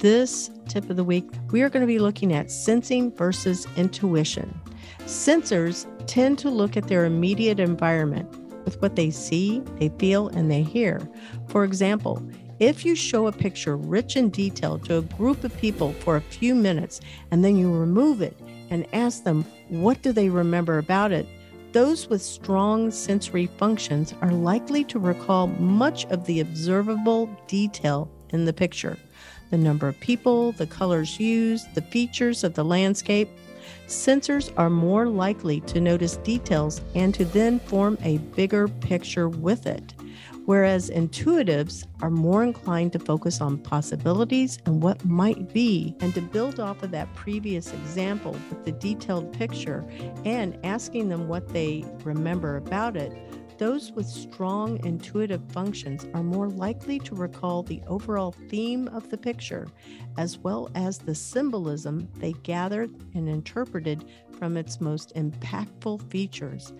This tip of the week, we are going to be looking at sensing versus intuition. Sensors tend to look at their immediate environment with what they see, they feel, and they hear. For example, if you show a picture rich in detail to a group of people for a few minutes and then you remove it and ask them what do they remember about it, those with strong sensory functions are likely to recall much of the observable detail in the picture the number of people, the colors used, the features of the landscape. Sensors are more likely to notice details and to then form a bigger picture with it, whereas intuitives are more inclined to focus on possibilities and what might be, and to build off of that previous example with the detailed picture and asking them what they remember about it those with strong intuitive functions are more likely to recall the overall theme of the picture, as well as the symbolism they gathered and interpreted from its most impactful features.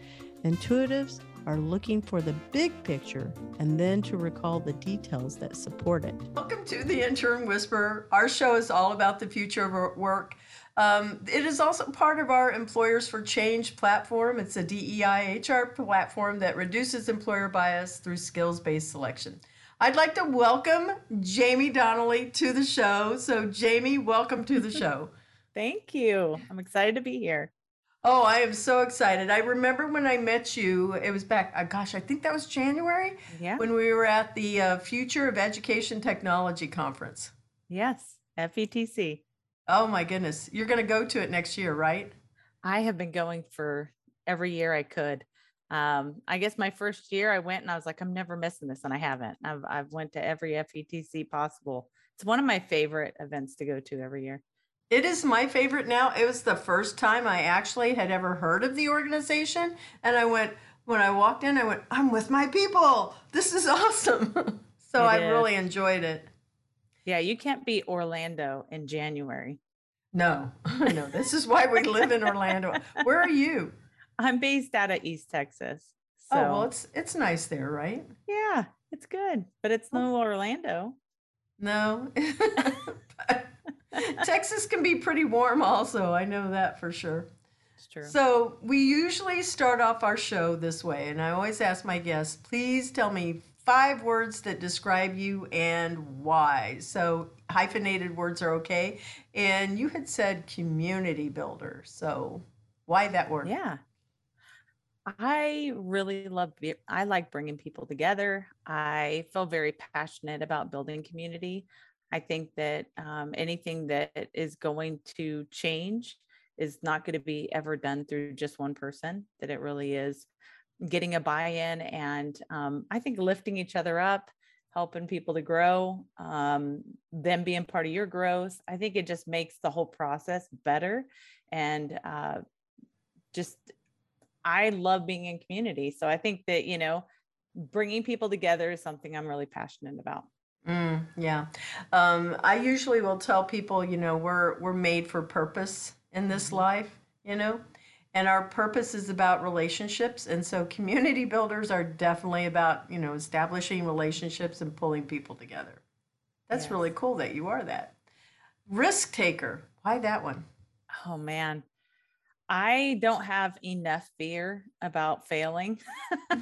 Intuitives are looking for the big picture and then to recall the details that support it. Welcome to the Intern Whisperer. Our show is all about the future of work um, it is also part of our Employers for Change platform. It's a DEI HR platform that reduces employer bias through skills based selection. I'd like to welcome Jaime Donally to the show. So, Jaime, welcome to the show. Thank you. I'm excited to be here. Oh, I am so excited. I remember when I met you, it was back, uh, gosh, I think that was January. Yeah. When we were at the uh, Future of Education Technology Conference. Yes, FETC. Oh my goodness. You're going to go to it next year, right? I have been going for every year I could. Um, I guess my first year I went and I was like, I'm never missing this. And I haven't. I've, I've went to every FETC possible. It's one of my favorite events to go to every year. It is my favorite now. It was the first time I actually had ever heard of the organization. And I went, when I walked in, I went, I'm with my people. This is awesome. so it I is. really enjoyed it. Yeah, you can't beat Orlando in January. No, no. This is why we live in Orlando. Where are you? I'm based out of East Texas. Oh, so. Oh well, it's it's nice there, right? Yeah, it's good, but it's oh. no Orlando. No. Texas can be pretty warm, also. I know that for sure. It's true. So we usually start off our show this way, and I always ask my guests, please tell me five words that describe you and why. So hyphenated words are okay. And you had said community builder. So why that word? Yeah. I really love I like bringing people together. I feel very passionate about building community. I think that um, anything that is going to change is not going to be ever done through just one person, that it really is getting a buy-in and um, i think lifting each other up helping people to grow um, them being part of your growth. I think it just makes the whole process better and uh, just i love being in community. So i think that you know bringing people together is something i'm really passionate about mm, yeah. Um, i usually will tell people you know we're we're made for purpose in this mm-hmm. life you know? And our purpose is about relationships and so community builders are definitely about you know establishing relationships and pulling people together. That's yes. really cool that you are that. Risk taker. Why that one? Oh man. I don't have enough fear about failing.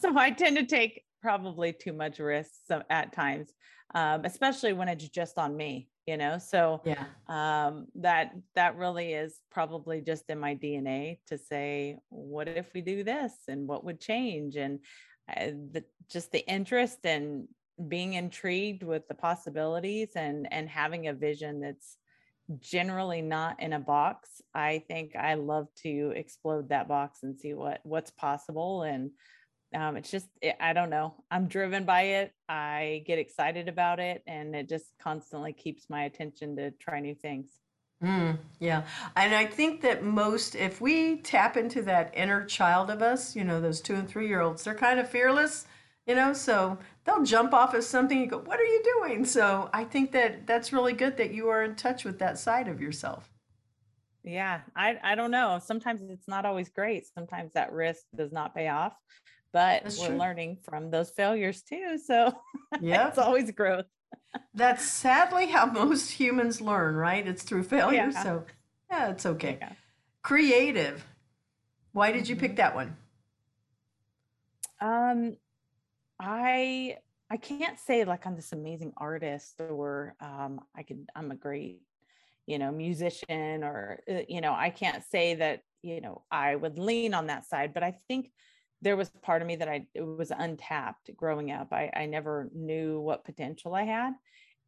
So i tend to take probably too much risk at times um, especially when it's just on me you know? So yeah. um, that that really is probably just in my dna to say what if we do this and what would change? And uh, the, just the interest and being intrigued with the possibilities and and having a vision that's generally not in a box i think i love to explode that box and see what what's possible and um, it's just it, i don't know. I'm driven by it. I get excited about it and it just constantly keeps my attention to try new things. Mm, yeah. And i think that most if we tap into that inner child of us you know those two and three year olds they're kind of fearless you know so they'll jump off of something and go what are you doing? So i think that that's really good that you are in touch with that side of yourself. Yeah i i don't know. Sometimes it's not always great. Sometimes that risk does not pay off but That's we're true. learning from those failures too. So Yeah. it's always growth. That's sadly how most humans learn, right? It's through failure. Yeah. So, yeah, it's okay. Yeah. Creative. Why did you pick Mhm. that one? Um, I I can't say like I'm this amazing artist or um, I can I'm a great you know musician or uh, you know I can't say that you know I would lean on that side, but I think there was part of me that I it was untapped growing up. I I never knew what potential I had.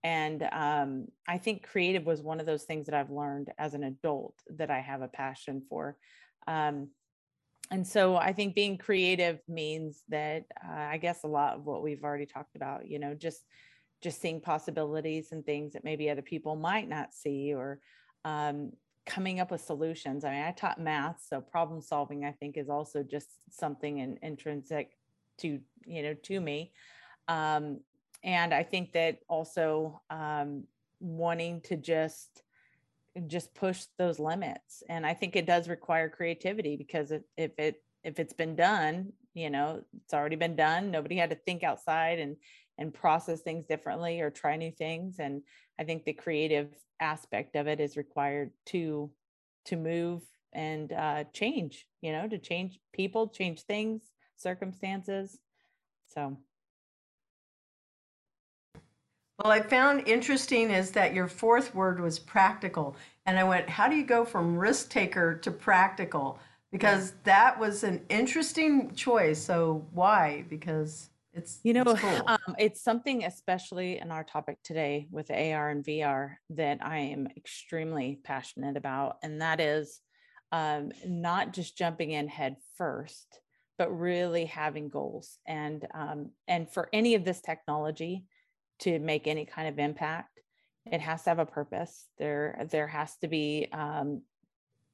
And um, I think creative was one of those things that I've learned as an adult that I have a passion for. Um, and so I think being creative means that uh, I guess a lot of what we've already talked about, you know, just just seeing possibilities and things that maybe other people might not see, or um, coming up with solutions. I mean, I taught math, so problem solving I think is also just something in, intrinsic to you know to me. Um, and I think that also um, wanting to just just push those limits and i think it does require creativity because if, if it if it's been done you know it's already been done nobody had to think outside and and process things differently or try new things and i think the creative aspect of it is required to to move and uh change you know to change people change things circumstances so Well, I found interesting is that your fourth word was practical. And I went, how do you go from risk taker to practical? Because that was an interesting choice. So why? Because it's You know, it's cool. um, it's something, especially in our topic today with AR and VR, that I am extremely passionate about. And that is um, not just jumping in head first, but really having goals. And um, and for any of this technology to make any kind of impact, it has to have a purpose. There, there has to be um,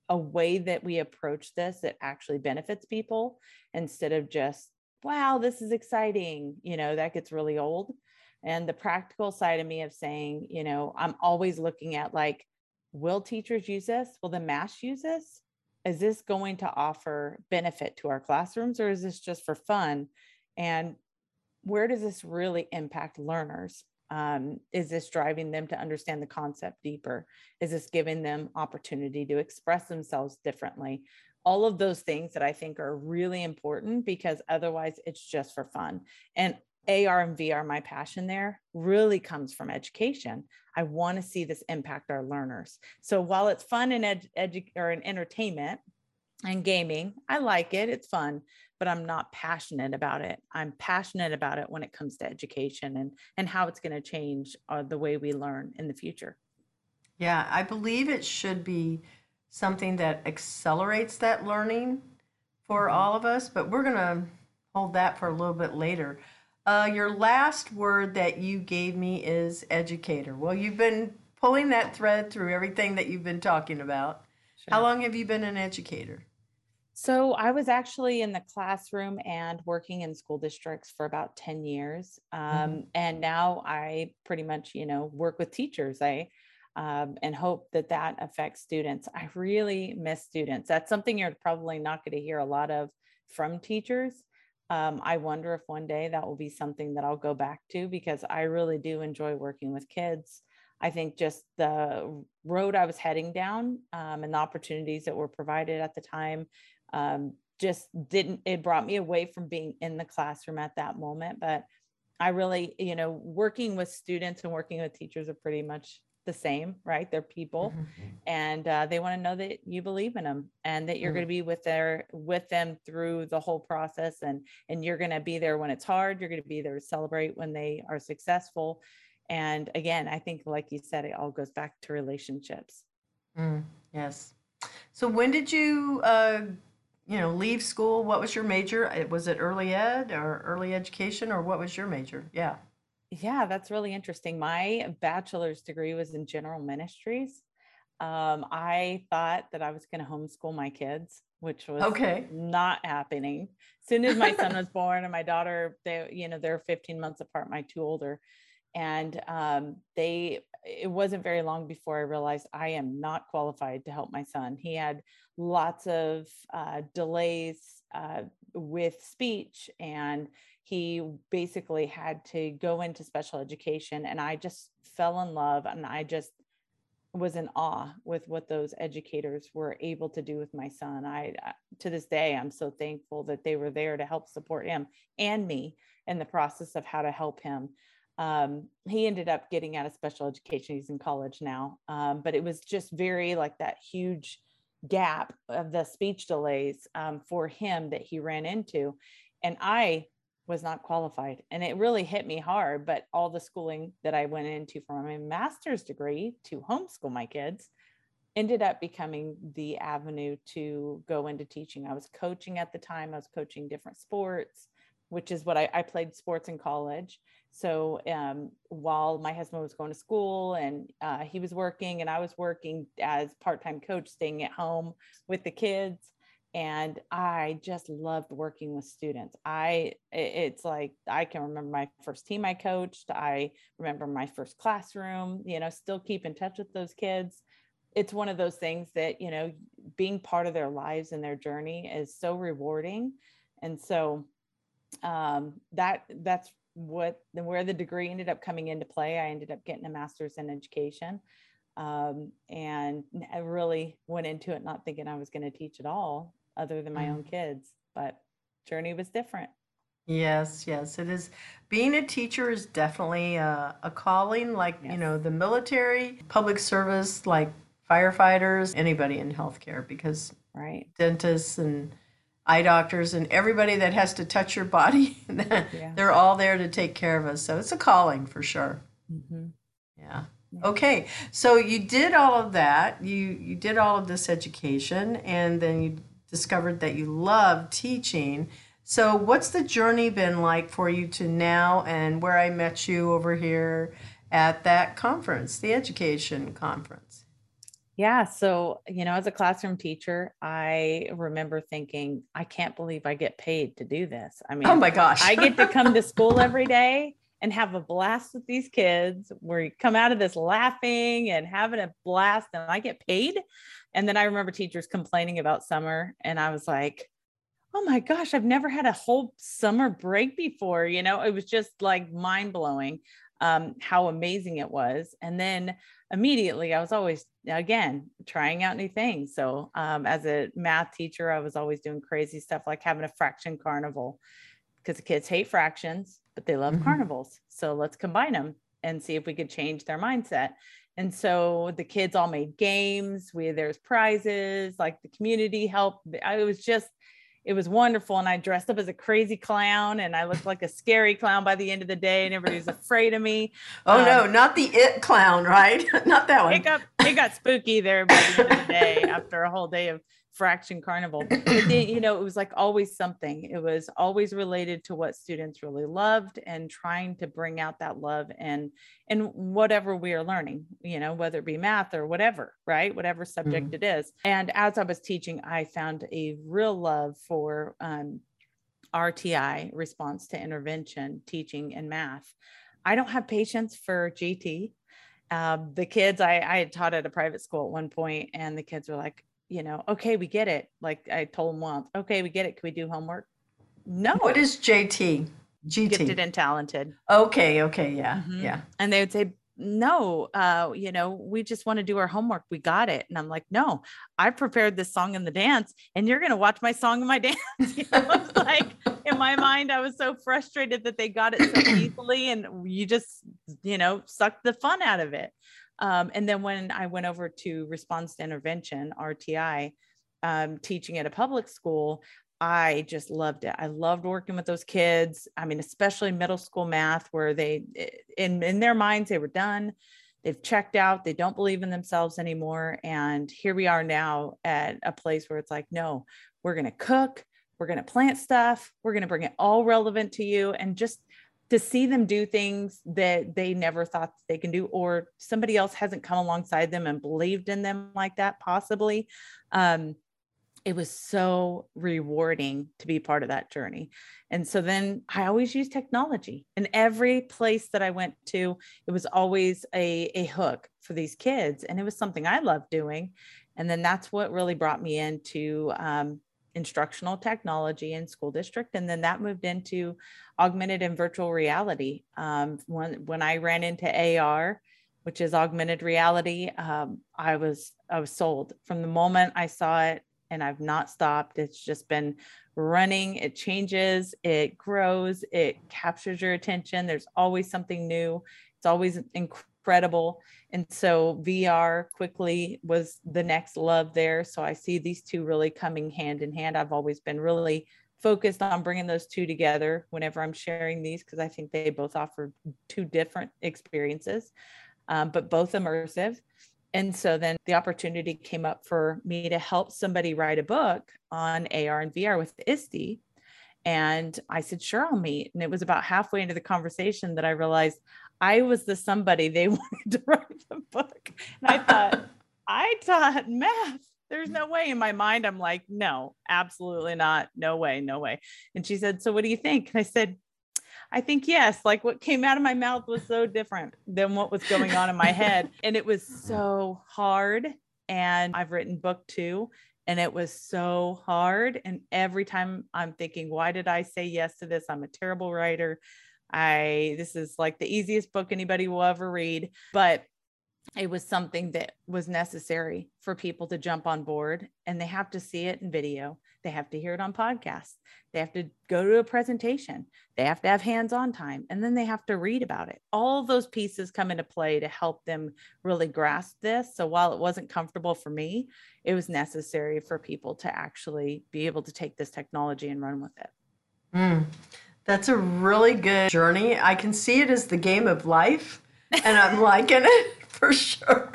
a way that we approach this that actually benefits people instead of just wow this is exciting you know that gets really old. And the practical side of me of saying you know i'm always looking at like will teachers use this? Will the mass use this? Is this going to offer benefit to our classrooms or is this just for fun? And where does this really impact learners? Um, is this driving them to understand the concept deeper? Is this giving them opportunity to express themselves differently all of those things that i think are really important because otherwise it's just for fun. And ar and vr my passion there really comes from education. I want to see this impact our learners. So while it's fun and ed- edu- or in entertainment and gaming i like it it's fun but i'm not passionate about it. I'm passionate about it when it comes to education and and how it's going to change uh, the way we learn in the future. Yeah, I believe it should be something that accelerates that learning for all of us, but we're going to hold that for a little bit later. Uh, your last word that you gave me is educator. Well, you've been pulling that thread through everything that you've been talking about. How long have you been an educator? So I was actually in the classroom and working in school districts for about 10 years. Um, And now I pretty much, you know, work with teachers. I um, and hope that that affects students. I really miss students. That's something you're probably not going to hear a lot of from teachers. Um, I wonder if one day that will be something that I'll go back to because I really do enjoy working with kids. I think just the road I was heading down um, and the opportunities that were provided at the time um, just didn't, it brought me away from being in the classroom at that moment. But I really, you know, working with students and working with teachers are pretty much the same, right? They're people and uh, they want to know that you believe in them and that you're Mm. going to be with their with them through the whole process and and you're going to be there when it's hard you're going to be there to celebrate when they are successful and again i think like you said it all goes back to relationships Mm, yes. So when did you, uh, you know, leave school? What was your major? Was it early ed or early education, or what was your major? Yeah. Yeah that's really interesting. My bachelor's degree was in general ministries. Um, i thought that i was going to homeschool my kids which was Okay. not happening. As soon as my son was born and my daughter they you know they're 15 months apart my two older and um, they it wasn't very long before i realized i am not qualified to help my son. He had lots of uh, delays uh, with speech and he basically had to go into special education and i just fell in love and i just was in awe with what those educators were able to do with my son. I to this day i'm so thankful that they were there to help support him and me in the process of how to help him. Um, he ended up getting out of special education. He's in college now um, but it was just very like that huge gap of the speech delays um, for him that he ran into. And i was not qualified. And it really hit me hard. But all the schooling that I went into for my master's degree to homeschool my kids ended up becoming the avenue to go into teaching. I was coaching at the time, I was coaching different sports, which is what I, I played sports in college. So um, while my husband was going to school and uh, he was working, and I was working as part time coach, staying at home with the kids and i just loved working with students. I it's like i can remember my first team i coached i remember my first classroom you know still keep in touch with those kids. It's one of those things that you know being part of their lives and their journey is so rewarding. And so um, that that's what where the degree ended up coming into play i ended up getting a master's in education um, and I really went into it not thinking I was going to teach at all other than my mm. own kids, but journey was different. Yes, yes, it is. Being a teacher is definitely a, a calling, like, yes. you know, the military, public service, like firefighters, anybody in healthcare, because right. dentists and eye doctors and everybody that has to touch your body, yeah. they're all there to take care of us. So it's a calling for sure. Mm-hmm. Yeah. Okay, so you did all of that. You you did all of this education, and then you discovered that you love teaching. So, what's the journey been like for you to now and where I met you over here at that conference, the education conference? Yeah. So, you know, as a classroom teacher, I remember thinking, I can't believe I get paid to do this. I mean, oh my gosh, I get to come to school every day and have a blast with these kids where you come out of this laughing and having a blast and I get paid. And then I remember teachers complaining about summer, and I was like, oh my gosh, I've never had a whole summer break before. You know, it was just like mind blowing um, how amazing it was. And then immediately, I was always, again, trying out new things. So, um, as a math teacher, I was always doing crazy stuff like having a fraction carnival because the kids hate fractions, but they love mm-hmm. carnivals. So, let's combine them and see if we could change their mindset. And so the kids all made games. We there's prizes, like the community helped. I was just it was wonderful. And I dressed up as a crazy clown and I looked like a scary clown by the end of the day and everybody was afraid of me. Oh um, no, not the it clown, right? not that one. It got it got spooky there by the end of the day after a whole day of fraction carnival then, you know it was like always something. It was always related to what students really loved and trying to bring out that love and and whatever we are learning you know whether it be math or whatever right? Whatever subject mm-hmm. it is. And as i was teaching i found a real love for um, rti response to intervention teaching and math. I don't have patience for gt um, the kids I, I had taught at a private school at one point and the kids were like you know, okay, we get it. Like I told them once, okay, we get it. Can we do homework? No. What is JT? GT. Gifted and talented. Okay, okay, yeah, mm-hmm. yeah. And they would say, no, uh, you know, we just want to do our homework. We got it. And I'm like, no, I prepared this song and the dance, and you're gonna watch my song and my dance. you know, like in my mind, I was so frustrated that they got it so easily, and you just, you know, sucked the fun out of it. Um, and then when I went over to response to intervention, RTI, um, teaching at a public school, I just loved it. I loved working with those kids. I mean, especially middle school math, where they, in, in their minds, they were done. They've checked out. They don't believe in themselves anymore. And here we are now at a place where it's like, no, we're going to cook. We're going to plant stuff. We're going to bring it all relevant to you and just to see them do things that they never thought they can do or somebody else hasn't come alongside them and believed in them like that possibly um, it was so rewarding to be part of that journey. And so then i always use technology in every place that i went to. It was always a, a hook for these kids and it was something i loved doing. And then that's what really brought me into um, instructional technology in school district. And then that moved into augmented and virtual reality. Um, when, when I ran into AR, which is augmented reality, um, I was I was sold from the moment I saw it, and I've not stopped. It's just been running. It changes, it grows, it captures your attention. There's always something new. It's always incredible. And so VR quickly was the next love there. So I see these two really coming hand in hand. I've always been really focused on bringing those two together whenever I'm sharing these because I think they both offer two different experiences um, but both immersive. And so then the opportunity came up for me to help somebody write a book on AR and VR with ISTE. And I said, sure, I'll meet. And it was about halfway into the conversation that I realized I was the somebody they wanted to write the book. And I thought, I taught math. There's no way in my mind. I'm like, no, absolutely not. No way, no way. And she said, So what do you think? And I said, I think yes, like what came out of my mouth was so different than what was going on in my head. And it was so hard. And I've written book two, and it was so hard. And every time I'm thinking, why did I say yes to this? I'm a terrible writer. I this is like the easiest book anybody will ever read. But it was something that was necessary for people to jump on board and they have to see it in video. They have to hear it on podcasts. They have to go to a presentation. They have to have hands-on time and then they have to read about it. All those pieces come into play to help them really grasp this. So while it wasn't comfortable for me it was necessary for people to actually be able to take this technology and run with it. Mm, that's a really good journey i can see it as the game of life and i'm liking it for sure.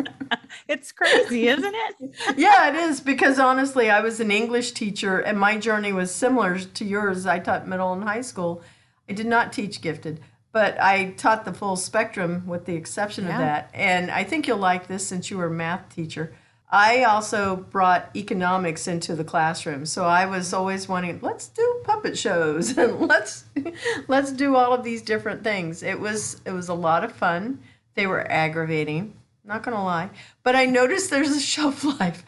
it's crazy, isn't it? yeah, it is because honestly, I was an English teacher and my journey was similar to yours. I taught middle and high school. I did not teach gifted, but I taught the full spectrum with the exception yeah. of that. And I think you'll like this since you were a math teacher. I also brought economics into the classroom. So I was always wanting, let's do puppet shows and let's let's do all of these different things. It was it was a lot of fun. They were aggravating, not going to lie. But I noticed there's a shelf life.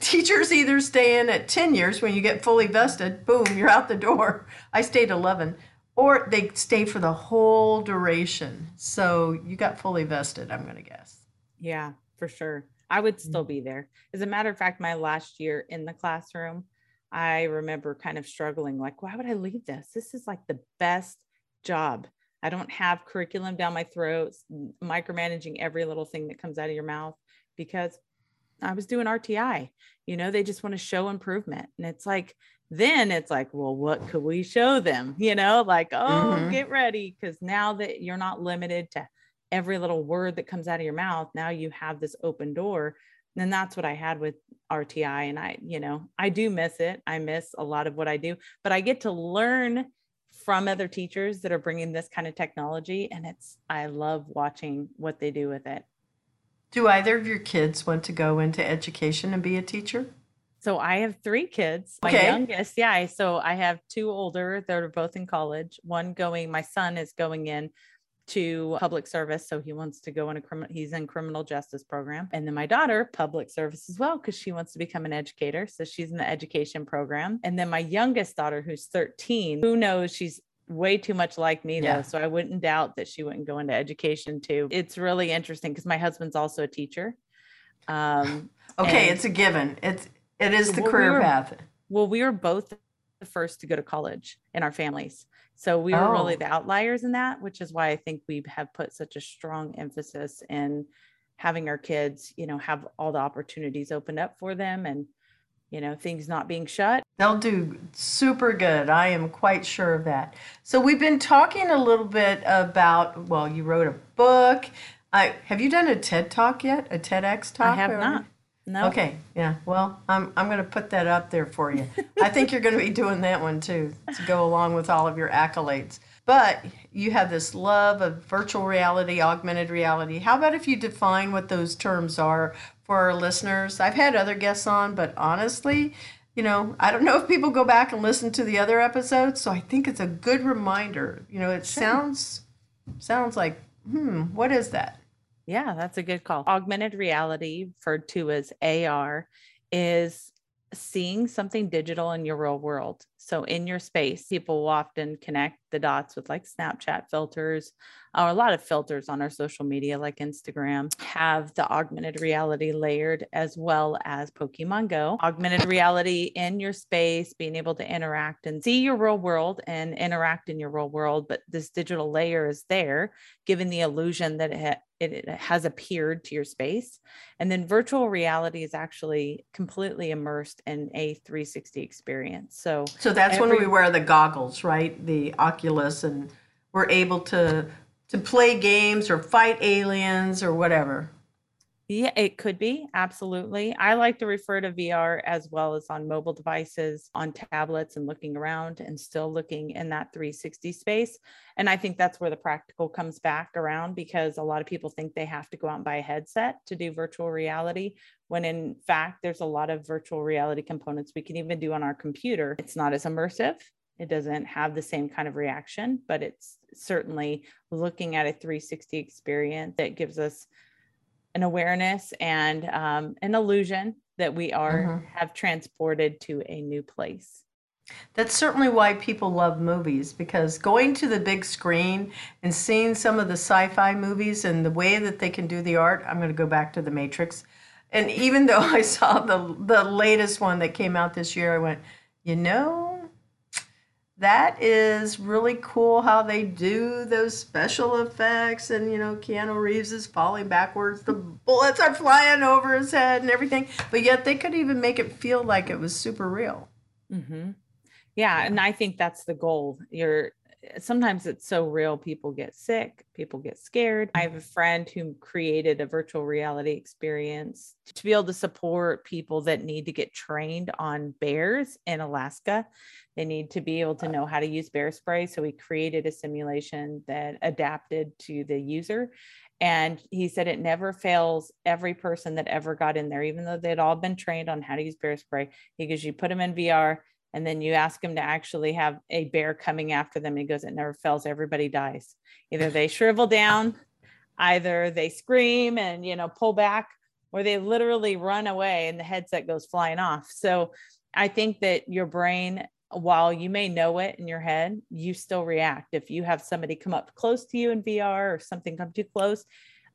Teachers either stay in at 10 years when you get fully vested, boom, you're out the door. I stayed 11. Or they stay for the whole duration. So you got fully vested, I'm going to guess. Yeah, for sure. I would still mm. be there. As a matter of fact, my last year in the classroom, I remember kind of struggling like, why would I leave this? This is like the best job I don't have curriculum down my throat, micromanaging every little thing that comes out of your mouth because I was doing RTI. You know, they just want to show improvement. And it's like, then it's like, well, what could we show them? You know, like, oh, mm-hmm. get ready. Because now that you're not limited to every little word that comes out of your mouth, now you have this open door. And that's what I had with RTI. And I, you know, I do miss it. I miss a lot of what I do, but I get to learn from other teachers that are bringing this kind of technology and it's i love watching what they do with it do either of your kids want to go into education and be a teacher so i have three kids my okay. youngest yeah so i have two older that are both in college one going my son is going in to public service. So he wants to go in a criminal, he's in criminal justice program. And then my daughter, public service as well, because she wants to become an educator. So she's in the education program. And then my youngest daughter, who's 13, who knows she's way too much like me yeah. though. So I wouldn't doubt that she wouldn't go into education too. It's really interesting because my husband's also a teacher. Um, okay, it's a given. It's it is the well, career we were, path. Well, we were both the first to go to college in our families. So we were oh. really the outliers in that, which is why I think we have put such a strong emphasis in having our kids, you know, have all the opportunities opened up for them and, you know, things not being shut. They'll do super good. I am quite sure of that. So we've been talking a little bit about, well, you wrote a book. I, have you done a TED talk yet? A TEDx talk? I have or? not. No. Okay. Yeah. Well, I'm I'm going to put that up there for you. I think you're going to be doing that one too to go along with all of your accolades. But you have this love of virtual reality, augmented reality. How about if you define what those terms are for our listeners? I've had other guests on, but honestly, you know, I don't know if people go back and listen to the other episodes, so I think it's a good reminder. You know, it sure. sounds sounds like, hmm, what is that? Yeah, that's a good call. Augmented reality, referred to as AR, is seeing something digital in your real world. So in your space, people will often connect the dots with like Snapchat filters or a lot of filters on our social media like Instagram have the augmented reality layered as well as Pokemon Go. Augmented reality in your space, being able to interact and see your real world and interact in your real world, but this digital layer is there, giving the illusion that it, ha- it has appeared to your space. And then virtual reality is actually completely immersed in a 360 experience. So, so that's every, when we wear the goggles, right? The Oculus, and we're able to to play games or fight aliens or whatever. Yeah, it could be. Absolutely. I like to refer to VR as well as on mobile devices, on tablets, and looking around and still looking in that 360 space. And I think that's where the practical comes back around because a lot of people think they have to go out and buy a headset to do virtual reality, when in fact, there's a lot of virtual reality components we can even do on our computer. It's not as immersive. It doesn't have the same kind of reaction, but it's certainly looking at a 360 experience that gives us an awareness and um, an illusion that we are mm-hmm. have transported to a new place. That's certainly why people love movies because going to the big screen and seeing some of the sci fi movies and the way that they can do the art, I'm going to go back to The Matrix. And even though I saw the, the latest one that came out this year, I went, you know, that is really cool how they do those special effects and you know keanu reeves is falling backwards the bullets are flying over his head and everything but yet they could even make it feel like it was super real. Mm-hmm. yeah, yeah. And i think that's the goal. You're sometimes it's so real people get sick people get scared. I have a mm-hmm. friend who created a virtual reality experience to be able to support people that need to get trained on bears in alaska. They need to be able to know how to use bear spray. So we created a simulation that adapted to the user. And he said it never fails every person that ever got in there. Even though they'd all been trained on how to use bear spray because you put them in vr and then you ask him to actually have a bear coming after them. And he goes, It never fails. Everybody dies. Either they shrivel down, either they scream and, you know, pull back, or they literally run away and the headset goes flying off. So I think that your brain, while you may know it in your head, you still react. If you have somebody come up close to you in VR or something come too close,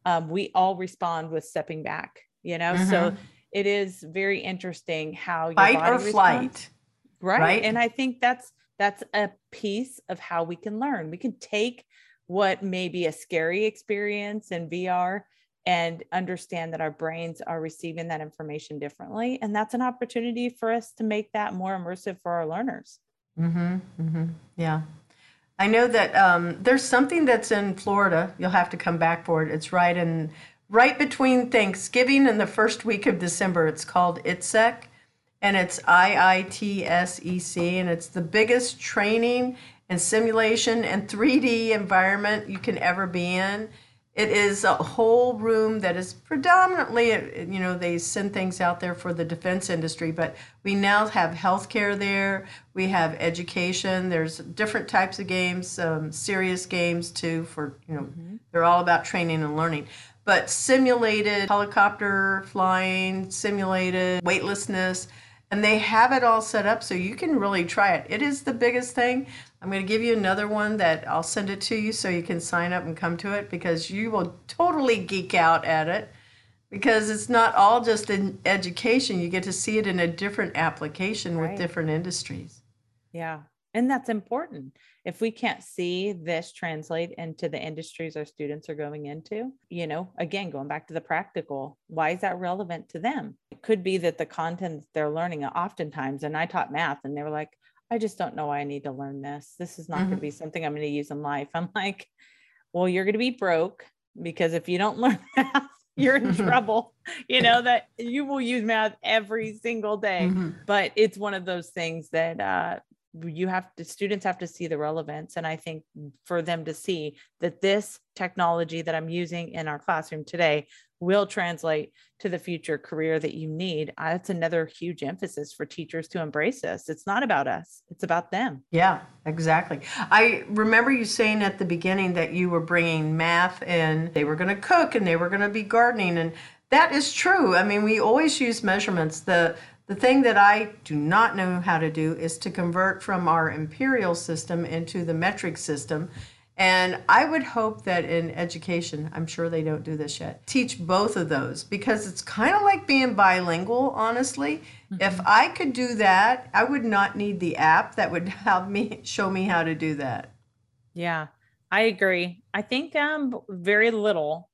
um, we all respond with stepping back, you know? Mm-hmm. So it is very interesting how your fight or responds. flight right? right and i think that's that's a piece of how we can learn. We can take what may be a scary experience in vr and understand that our brains are receiving that information differently. And that's an opportunity for us to make that more immersive for our learners. Mm-hmm, mm-hmm. yeah. I know that um, there's something that's in florida. You'll have to come back for it. It's right in right between thanksgiving and the first week of december. It's called ITSEC and it's IITSEC, and it's the biggest training and simulation and 3D environment you can ever be in. It is a whole room that is predominantly, you know, they send things out there for the defense industry, but we now have healthcare there. We have education. There's different types of games, um, serious games too, for, you know, mm-hmm. they're all about training and learning. But simulated helicopter flying, simulated weightlessness, and they have it all set up so you can really try it. It is the biggest thing. I'm going to give you another one that I'll send it to you so you can sign up and come to it because you will totally geek out at it because it's not all just in education. You get to see it in a different application right. with different industries. Yeah. And that's important. If we can't see this translate into the industries our students are going into, you know, again, going back to the practical, why is that relevant to them? It could be that the content they're learning oftentimes, and I taught math and they were like, I just don't know why I need to learn this. This is not mm-hmm. going to be something I'm going to use in life. I'm like, well, you're going to be broke because if you don't learn math, you're in trouble. You know that you will use math every single day, mm-hmm. but it's one of those things that uh, you have to students have to see the relevance and i think for them to see that this technology that i'm using in our classroom today will translate to the future career that you need uh, that's another huge emphasis for teachers to embrace this. It's not about us it's about them. Yeah exactly. I remember you saying at the beginning that you were bringing math and they were going to cook and they were going to be gardening and that is true. I mean we always use measurements. The the thing that I do not know how to do is to convert from our imperial system into the metric system. And I would hope that in education, I'm sure they don't do this yet, teach both of those because it's kind of like being bilingual, honestly. Mm-hmm. If I could do that, I would not need the app that would help me show me how to do that. Yeah, I agree. I think um very little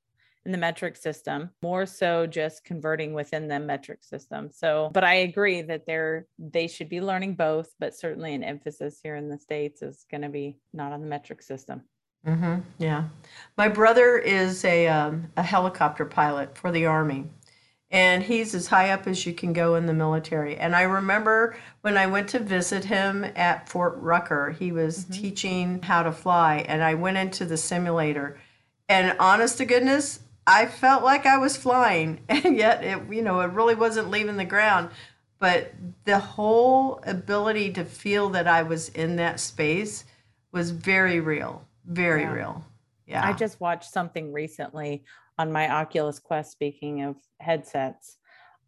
in the metric system, more so just converting within the metric system. So, but I agree that they're they should be learning both, but certainly an emphasis here in the states is going to be not on the metric system. Mm-hmm. Yeah, my brother is a um, a helicopter pilot for the army, and he's as high up as you can go in the military. And I remember when I went to visit him at Fort Rucker, he was mm-hmm. teaching how to fly, and I went into the simulator. And honest to goodness, I felt like I was flying, and yet it, you know, it really wasn't leaving the ground. But the whole ability to feel that I was in that space was very real, very yeah. real. Yeah. I just watched something recently on my Oculus Quest, speaking of headsets,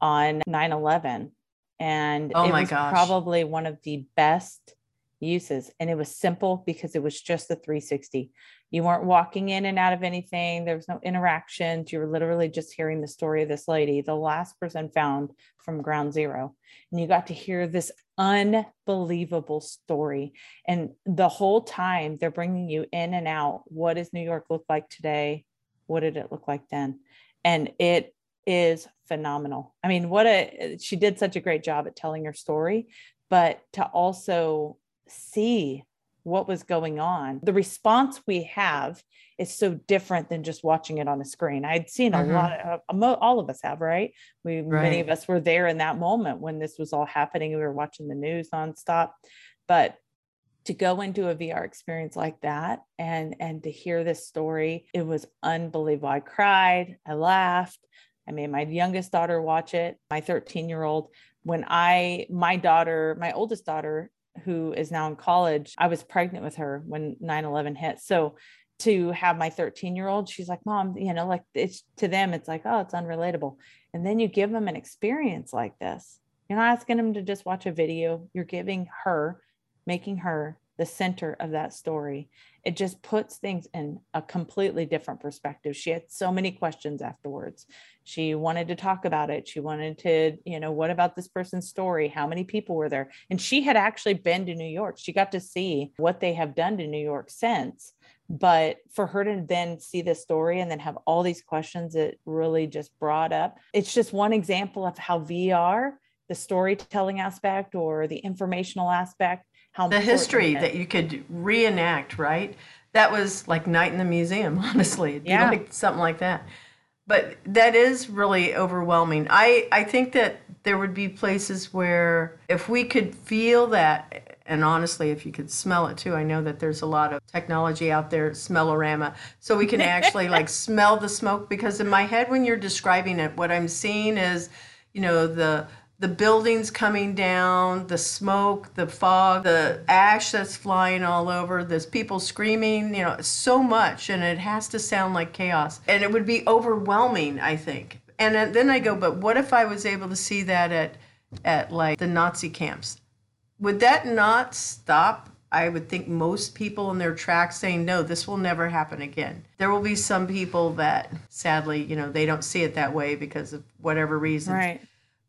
on 9 11. And oh it was gosh. probably one of the best uses. And it was simple because it was just the 360. You weren't walking in and out of anything. There was no interactions. You were literally just hearing the story of this lady, the last person found from ground zero. And you got to hear this unbelievable story. And the whole time they're bringing you in and out. What does New York look like today? What did it look like then? And it is phenomenal. I mean, what a, she did such a great job at telling her story, but to also see what was going on. The response we have is so different than just watching it on a screen. I'd seen a mm-hmm. lot of all of us have, right? We right. many of us were there in that moment when this was all happening. We were watching the news nonstop. But to go into a VR experience like that and and to hear this story, it was unbelievable. I cried, I laughed. I made my youngest daughter watch it, my 13 year old. When I, my daughter, my oldest daughter, who is now in college, I was pregnant with her when 9 11 hit. So to have my 13 year old, she's like, Mom, you know, like it's to them, it's like, oh, it's unrelatable. And then you give them an experience like this. You're not asking them to just watch a video, you're giving her, making her the center of that story. It just puts things in a completely different perspective. She had so many questions afterwards. She wanted to talk about it. She wanted to, you know, what about this person's story? How many people were there? And she had actually been to New York. She got to see what they have done to New York since. But for her to then see the story and then have all these questions, it really just brought up. It's just one example of how VR, the storytelling aspect or the informational aspect, how the history that you could reenact, right? That was like night in the museum, honestly. yeah. Like something like that. But that is really overwhelming. I, I think that there would be places where if we could feel that, and honestly, if you could smell it too, I know that there's a lot of technology out there, smellorama, so we can actually like smell the smoke. Because in my head, when you're describing it, what I'm seeing is, you know, the the buildings coming down, the smoke, the fog, the ash that's flying all over, there's people screaming, you know, so much, and it has to sound like chaos. And it would be overwhelming, I think. And then I go, but what if I was able to see that at, at like the Nazi camps? Would that not stop I would think most people in their tracks saying, no, this will never happen again. There will be some people that sadly, you know, they don't see it that way because of whatever reason. Right.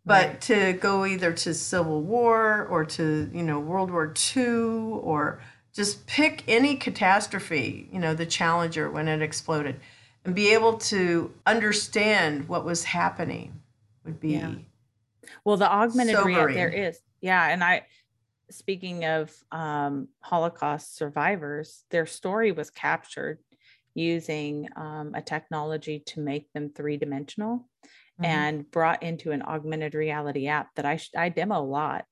But right. to go either to Civil War or to, you know, World War II or just pick any catastrophe, you know, the Challenger when it exploded, and be able to understand what was happening would be. Yeah. Well, the augmented reality there is. Yeah. And I, speaking of um, Holocaust survivors, their story was captured using um, a technology to make them three dimensional mm-hmm. and brought into an augmented reality app that I, I demo a lot.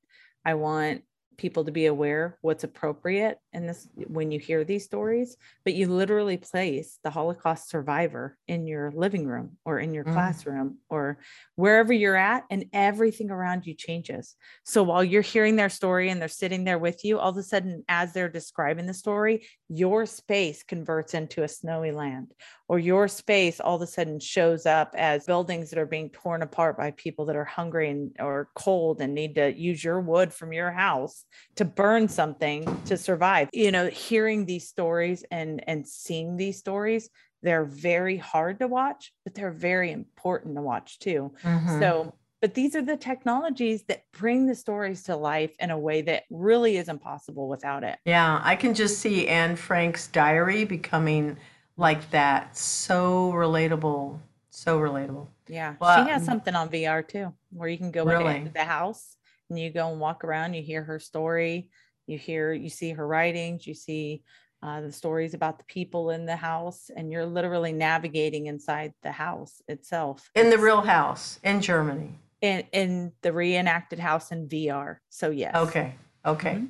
I want people to be aware what's appropriate in this when you hear these stories but you literally place the holocaust survivor in your living room or in your mm. classroom or wherever you're at and everything around you changes so while you're hearing their story and they're sitting there with you all of a sudden as they're describing the story your space converts into a snowy land or your space all of a sudden shows up as buildings that are being torn apart by people that are hungry and, or cold and need to use your wood from your house to burn something to survive you know hearing these stories and and seeing these stories they're very hard to watch but they're very important to watch too mm-hmm. so but these are the technologies that bring the stories to life in a way that really is impossible without it yeah i can just see anne frank's diary becoming like that so relatable so relatable yeah well, she has something on vr too where you can go really? into the house and you go and walk around you hear her story you hear you see her writings you see uh, the stories about the people in the house and you're literally navigating inside the house itself. In the real house in germany. In in the reenacted house in vr so yes. Okay okay. Mm-hmm.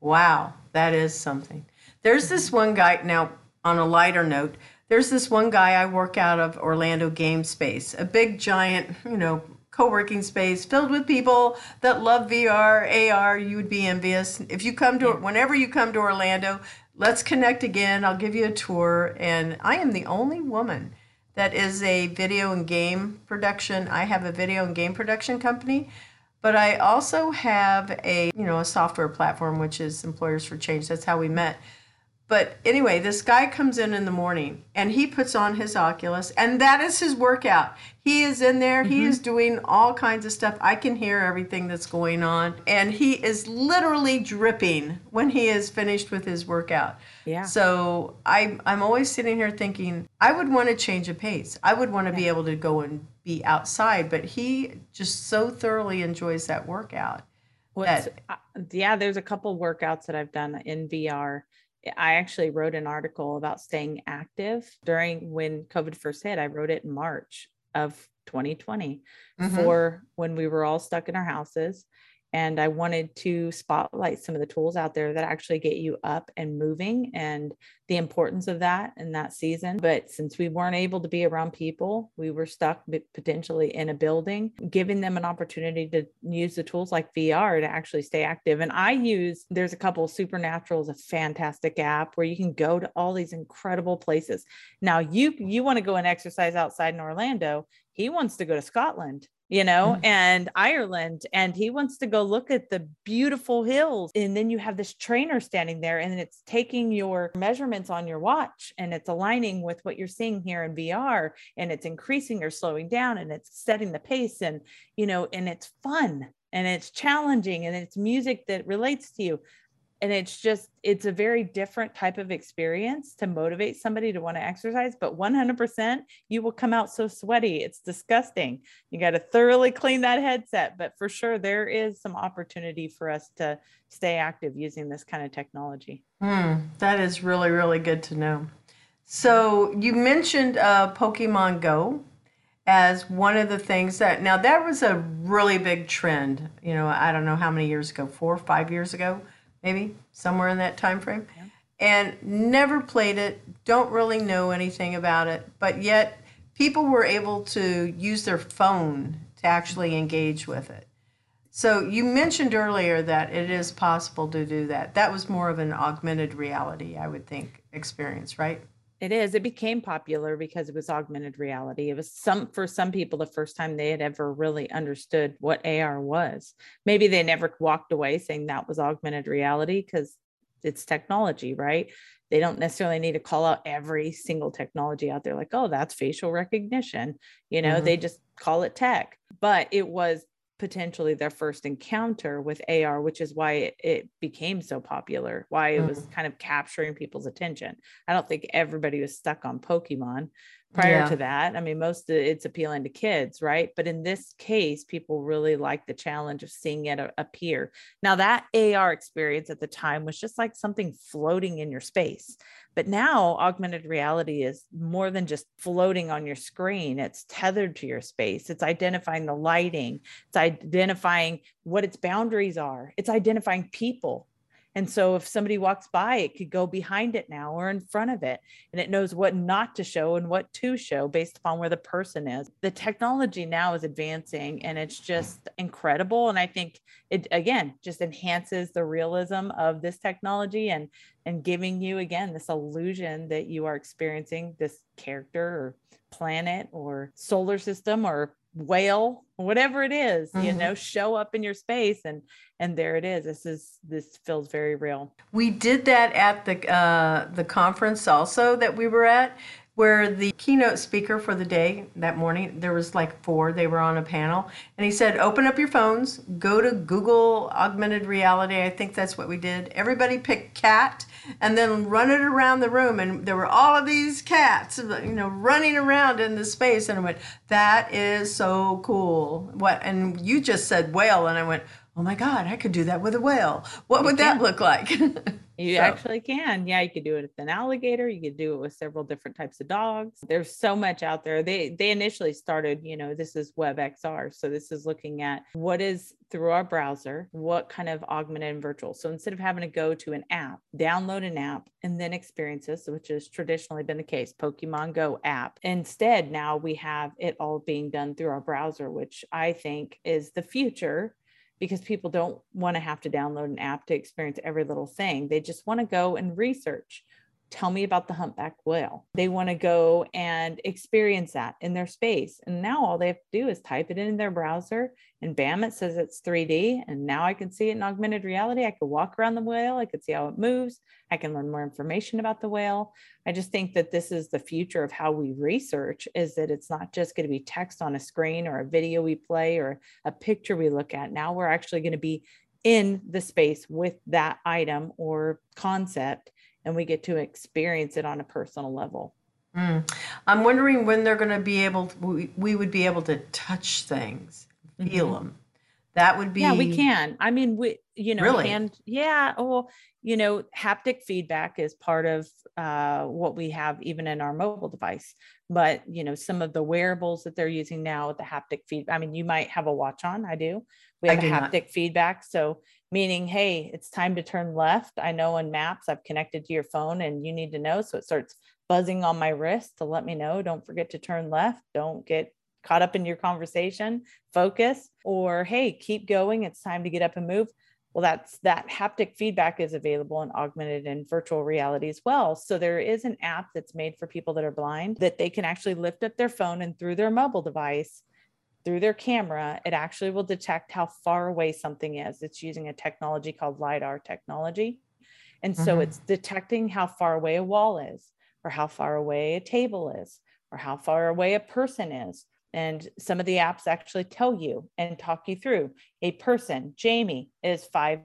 wow that is something. There's this one guy now on a lighter note there's this one guy i work out of orlando game space a big giant you know co-working space filled with people that love VR, AR, you would be envious. If you come to whenever you come to Orlando, let's connect again. I'll give you a tour and I am the only woman that is a video and game production. I have a video and game production company, but I also have a, you know, a software platform which is Employers for Change. That's how we met. But anyway, this guy comes in in the morning and he puts on his Oculus, and that is his workout. He is in there, mm-hmm. he is doing all kinds of stuff. I can hear everything that's going on, and he is literally dripping when he is finished with his workout. Yeah. So I, I'm always sitting here thinking, I would want to change a pace. I would want to yeah. be able to go and be outside, but he just so thoroughly enjoys that workout. What's, that, uh, yeah, there's a couple workouts that I've done in VR I actually wrote an article about staying active during when COVID first hit. I wrote it in March of 2020 mm-hmm. for when we were all stuck in our houses and I wanted to spotlight some of the tools out there that actually get you up and moving and the importance of that in that season. But since we weren't able to be around people, we were stuck potentially in a building, giving them an opportunity to use the tools like VR to actually stay active. And I use, there's a couple, Supernatural is a fantastic app where you can go to all these incredible places. Now you you want to go and exercise outside in Orlando. He wants to go to Scotland you know, mm-hmm. and Ireland. And he wants to go look at the beautiful hills. And then you have this trainer standing there and it's taking your measurements on your watch and it's aligning with what you're seeing here in VR and it's increasing or slowing down and it's setting the pace and, you know, and it's fun and it's challenging and it's music that relates to you and it's just it's a very different type of experience to motivate somebody to want to exercise but 100% you will come out so sweaty it's disgusting. You got to thoroughly clean that headset but for sure there is some opportunity for us to stay active using this kind of technology. Hmm, that is really really good to know. So you mentioned uh, pokemon go as one of the things that now that was a really big trend you know i don't know how many years ago four or five years ago maybe somewhere in that time frame, yeah. and never played it. Don't really know anything about it, but yet people were able to use their phone to actually engage with it. So you mentioned earlier that it is possible to do that. That was more of an augmented reality, I would think, experience, right? It is. It became popular because it was augmented reality. It was some for some people the first time they had ever really understood what AR was. Maybe they never walked away saying that was augmented reality because it's technology, right? They don't necessarily need to call out every single technology out there like, oh, that's facial recognition. You know, mm-hmm. they just call it tech. But it was potentially their first encounter with AR, which is why it, it became so popular, why it mm. was kind of capturing people's attention. I don't think everybody was stuck on Pokemon prior yeah. to that. I mean, most of it's appealing to kids, right? But in this case, people really like the challenge of seeing it appear. Now, that AR experience at the time was just like something floating in your space. But now augmented reality is more than just floating on your screen. It's tethered to your space. It's identifying the lighting. It's identifying what its boundaries are. It's identifying people and so if somebody walks by, it could go behind it now or in front of it. And it knows what not to show and what to show based upon where the person is. The technology now is advancing and it's just incredible. And I think it again just enhances the realism of this technology and and giving you again this illusion that you are experiencing this character or planet or solar system or whale whatever it is, mm-hmm. you know show up in your space and and there it is. This is this feels very real. We did that at the uh the conference also that we were at where the keynote speaker for the day that morning there was like four they were on a panel and he said open up your phones go to google augmented reality. I think that's what we did. Everybody pick cat and then run it around the room and there were all of these cats you know running around in the space and i went that is so cool. What and you just said whale and i went oh my god i could do that with a whale. What would that look like You so. actually can. Yeah, you could do it with an alligator. You could do it with several different types of dogs. There's so much out there. They they initially started, you know, this is WebXR. So this is looking at what is through our browser, what kind of augmented and virtual. So instead of having to go to an app, download an app and then experience this, which has traditionally been the case, Pokemon Go app. Instead, now we have it all being done through our browser, which I think is the future because people don't want to have to download an app to experience every little thing. They just want to go and research. Tell me about the humpback whale. They want to go and experience that in their space. And now all they have to do is type it in their browser and bam, it says it's 3D. And now I can see it in augmented reality. I could walk around the whale. I could see how it moves. I can learn more information about the whale. I just think that this is the future of how we research is that it's not just going to be text on a screen or a video we play or a picture we look at. Now we're actually going to be in the space with that item or concept and we get to experience it on a personal level. Mm. I'm wondering when they're going to be able to, we, we would be able to touch things, feel mm-hmm. them. That would be Yeah, we can. I mean, we you know, really? hand yeah, well, you know, haptic feedback is part of uh, what we have even in our mobile device. But you know, some of the wearables that they're using now with the haptic feedback. I mean, you might have a watch on. I do. We have a haptic not. feedback. So meaning, hey, it's time to turn left. I know in maps I've connected to your phone and you need to know. So it starts buzzing on my wrist to let me know. Don't forget to turn left. Don't get caught up in your conversation, focus, or hey, keep going. It's time to get up and move. Well, that's that haptic feedback is available in augmented and virtual reality as well. So there is an app that's made for people that are blind that they can actually lift up their phone and through their mobile device, through their camera, it actually will detect how far away something is. It's using a technology called LiDAR technology. And so mm-hmm. it's detecting how far away a wall is, or how far away a table is, or how far away a person is and some of the apps actually tell you and talk you through a person Jaime is five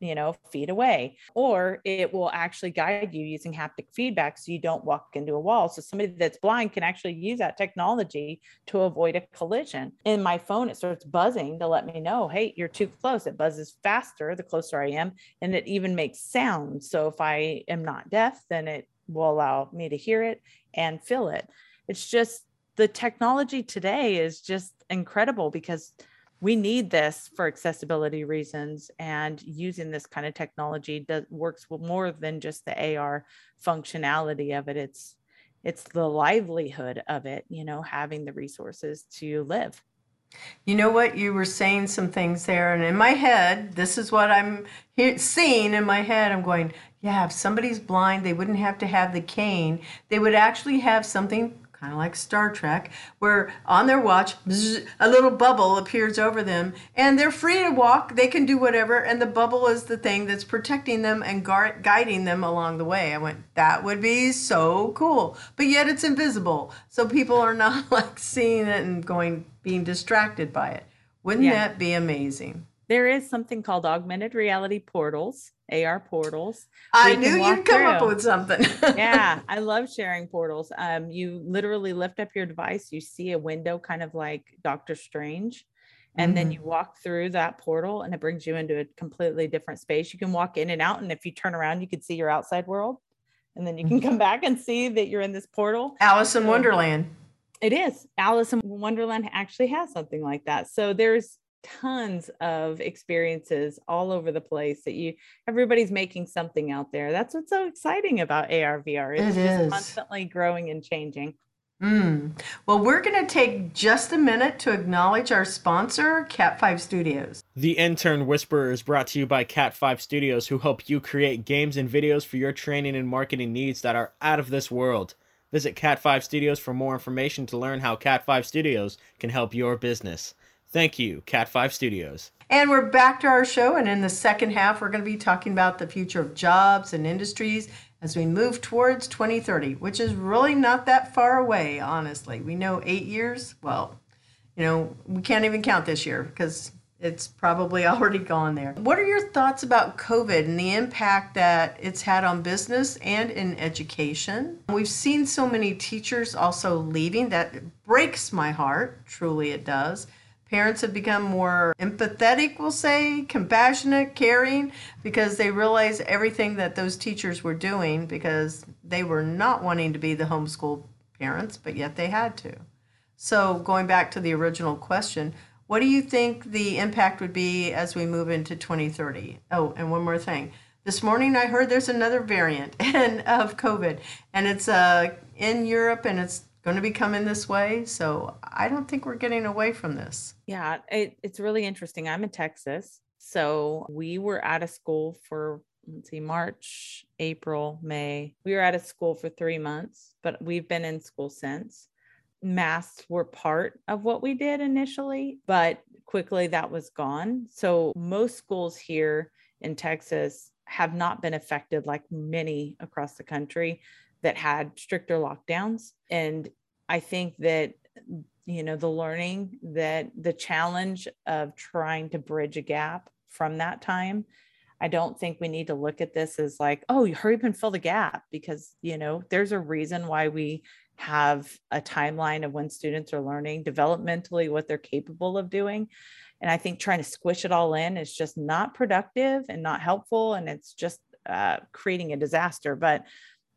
you know feet away or it will actually guide you using haptic feedback so you don't walk into a wall. So somebody that's blind can actually use that technology to avoid a collision. In my phone it starts buzzing to let me know hey you're too close. It buzzes faster the closer i am and it even makes sound so if i am not deaf then it will allow me to hear it and feel it. It's just the technology today is just incredible because we need this for accessibility reasons and using this kind of technology does works more than just the AR functionality of it. It's it's the livelihood of it you know having the resources to live. You know what? You were saying some things there and in my head this is what i'm seeing in my head i'm going yeah if somebody's blind they wouldn't have to have the cane. They would actually have something kind of like Star Trek, where on their watch, bzz, a little bubble appears over them, and they're free to walk. They can do whatever, and the bubble is the thing that's protecting them and guiding them along the way. I went, that would be so cool, but yet it's invisible, so people are not like seeing it and going being distracted by it. Wouldn't yeah. that be amazing? There is something called augmented reality portals AR portals. I knew you'd come through. up with something. yeah, I love sharing portals. Um, you literally lift up your device, you see a window kind of like Doctor Strange, and mm-hmm. then you walk through that portal and it brings you into a completely different space. You can walk in and out, and if you turn around, you can see your outside world. and then you can come back and see that you're in this portal. Alice in Wonderland. It is. Alice in Wonderland actually has something like that. So there's tons of experiences all over the place that you everybody's making something out there. That's what's so exciting about arvr It's it just is. constantly growing and changing. Mm. Well, we're going to take just a minute to acknowledge our sponsor, Cat5 Studios. The Intern Whisperer is brought to you by Cat5 Studios, who help you create games and videos for your training and marketing needs that are out of this world. Visit Cat5 Studios for more information to learn how Cat5 Studios can help your business. Thank you, Cat5 Studios. And we're back to our show. And in the second half, we're going to be talking about the future of jobs and industries as we move towards 2030, which is really not that far away, honestly. We know eight years. Well, you know, we can't even count this year because it's probably already gone there. What are your thoughts about COVID and the impact that it's had on business and in education? We've seen so many teachers also leaving that breaks my heart. Truly, it does. Parents have become more empathetic, we'll say, compassionate, caring, because they realize everything that those teachers were doing because they were not wanting to be the homeschool parents, but yet they had to. So, going back to the original question, what do you think the impact would be as we move into 2030? Oh, and one more thing. This morning I heard there's another variant of COVID, and it's uh, in Europe and it's going to be coming this way. So I don't think we're getting away from this. Yeah, it, it's really interesting. I'm in Texas. So we were out of school for, let's see, March, April, May. We were out of school for three months, but we've been in school since. Masks were part of what we did initially, but quickly that was gone. So most schools here in Texas have not been affected like many across the country that had stricter lockdowns. And I think that, you know, the learning that the challenge of trying to bridge a gap from that time, I don't think we need to look at this as like, oh, you hurry up and fill the gap because, you know, there's a reason why we have a timeline of when students are learning developmentally what they're capable of doing. And I think trying to squish it all in is just not productive and not helpful. And it's just uh, creating a disaster. But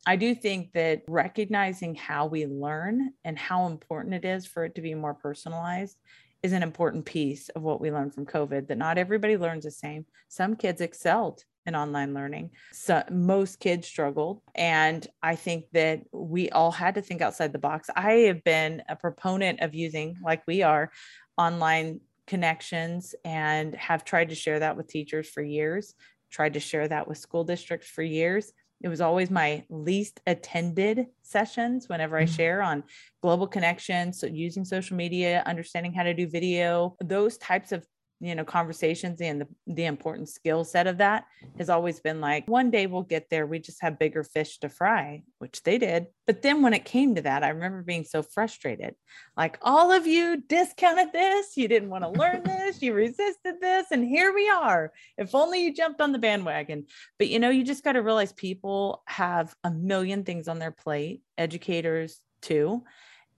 I do think that recognizing how we learn and how important it is for it to be more personalized is an important piece of what we learned from COVID that not everybody learns the same. Some kids excelled in online learning. So most kids struggled. And I think that we all had to think outside the box. I have been a proponent of using, like we are, online connections and have tried to share that with teachers for years, tried to share that with school districts for years it was always my least attended sessions whenever I mm-hmm. share on global connections, so using social media, understanding how to do video, those types of you know conversations and the, the important skill set of that has always been like one day we'll get there we just have bigger fish to fry which they did. But then when it came to that i remember being so frustrated. Like all of you discounted this you didn't want to learn this you resisted this and here we are. If only you jumped on the bandwagon. But you know you just got to realize people have a million things on their plate educators too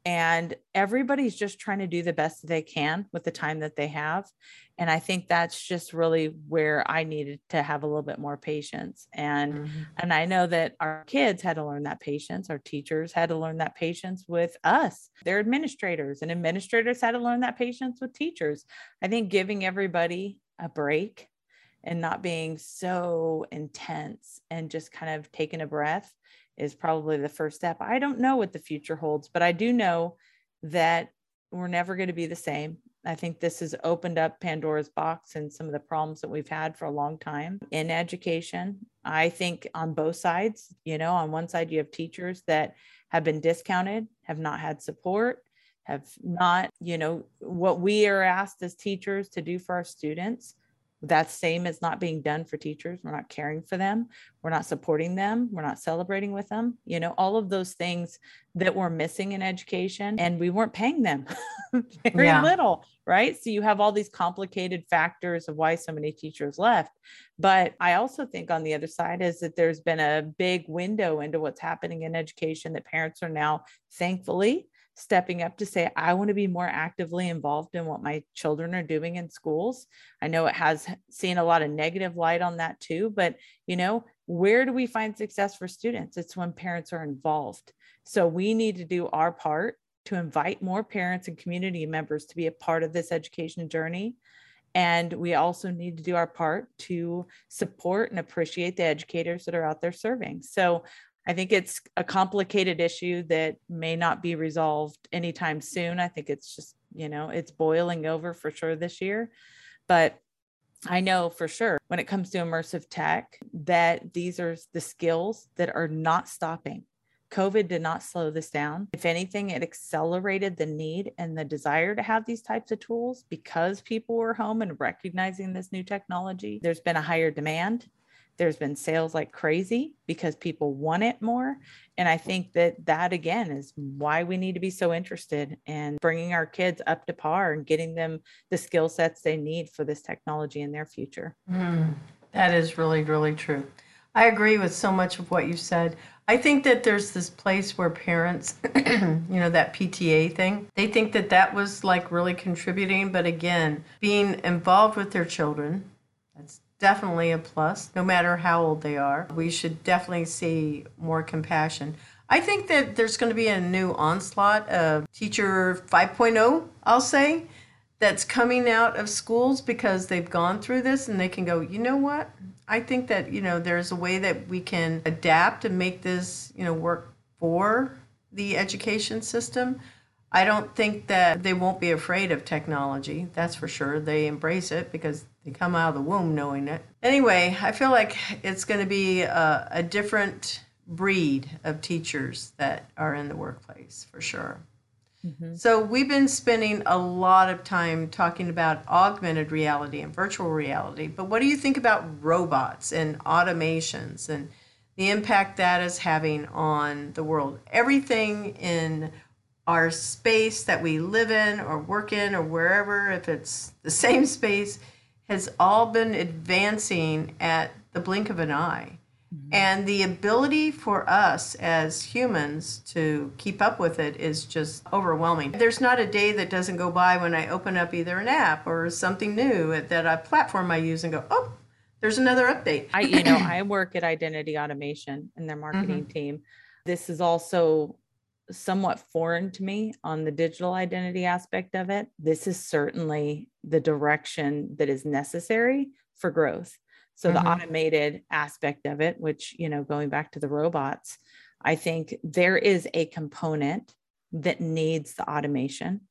and everybody's just trying to do the best they can with the time that they have. And i think that's just really where i needed to have a little bit more patience. And mm-hmm. and i know that our kids had to learn that patience. Our teachers had to learn that patience with us. Their administrators and administrators had to learn that patience with teachers. I think giving everybody a break and not being so intense and just kind of taking a breath is probably the first step. I don't know what the future holds, but I do know that we're never going to be the same. I think this has opened up Pandora's box and some of the problems that we've had for a long time in education. I think on both sides, you know, on one side, you have teachers that have been discounted, have not had support, have not, you know, what we are asked as teachers to do for our students that same as not being done for teachers we're not caring for them we're not supporting them we're not celebrating with them you know all of those things that we're missing in education and we weren't paying them very yeah. little right so you have all these complicated factors of why so many teachers left but i also think on the other side is that there's been a big window into what's happening in education that parents are now thankfully stepping up to say, I want to be more actively involved in what my children are doing in schools. I know it has seen a lot of negative light on that too, but you know, where do we find success for students? It's when parents are involved. So we need to do our part to invite more parents and community members to be a part of this education journey. And we also need to do our part to support and appreciate the educators that are out there serving. So I think it's a complicated issue that may not be resolved anytime soon. I think it's just, you know, it's boiling over for sure this year. But I know for sure when it comes to immersive tech that these are the skills that are not stopping. COVID did not slow this down. If anything, it accelerated the need and the desire to have these types of tools because people were home and recognizing this new technology. There's been a higher demand there's been sales like crazy because people want it more and i think that that again is why we need to be so interested in bringing our kids up to par and getting them the skill sets they need for this technology in their future. Mm, that is really really true. I agree with so much of what you said. I think that there's this place where parents you know that pta thing they think that that was like really contributing but again being involved with their children that's definitely a plus, no matter how old they are. We should definitely see more compassion. I think that there's going to be a new onslaught of teacher 5.0, I'll say, that's coming out of schools because they've gone through this and they can go, you know what? I think that, you know, there's a way that we can adapt and make this, you know, work for the education system. I don't think that they won't be afraid of technology. That's for sure. They embrace it because they come out of the womb knowing it. Anyway, I feel like it's going to be a, a different breed of teachers that are in the workplace for sure. Mm-hmm. So, we've been spending a lot of time talking about augmented reality and virtual reality, but what do you think about robots and automations and the impact that is having on the world? Everything in our space that we live in or work in or wherever, if it's the same space, has all been advancing at the blink of an eye. Mm-hmm. And the ability for us as humans to keep up with it is just overwhelming. There's not a day that doesn't go by when I open up either an app or something new that a platform I use and go, oh, there's another update. I, you know, I work at Identity Automation in their marketing mm-hmm. team. This is also somewhat foreign to me on the digital identity aspect of it. This is certainly the direction that is necessary for growth. So mm-hmm. the automated aspect of it, which, you know, going back to the robots, I think there is a component that needs the automation.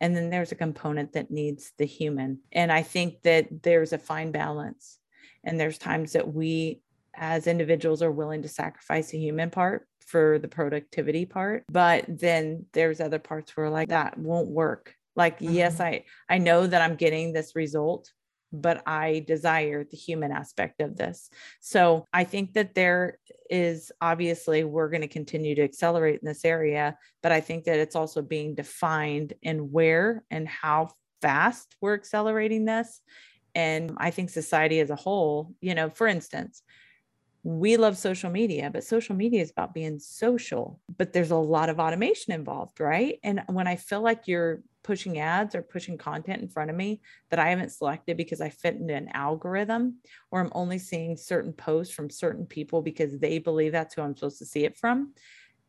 And then there's a component that needs the human. And I think that there's a fine balance. And there's times that we as individuals are willing to sacrifice the human part for the productivity part but then there's other parts where like that won't work like mm-hmm. yes i i know that i'm getting this result but i desire the human aspect of this so i think that there is obviously we're going to continue to accelerate in this area but i think that it's also being defined in where and how fast we're accelerating this and i think society as a whole you know for instance we love social media, but social media is about being social, but there's a lot of automation involved, right? And when I feel like you're pushing ads or pushing content in front of me that I haven't selected because I fit into an algorithm, or I'm only seeing certain posts from certain people because they believe that's who I'm supposed to see it from,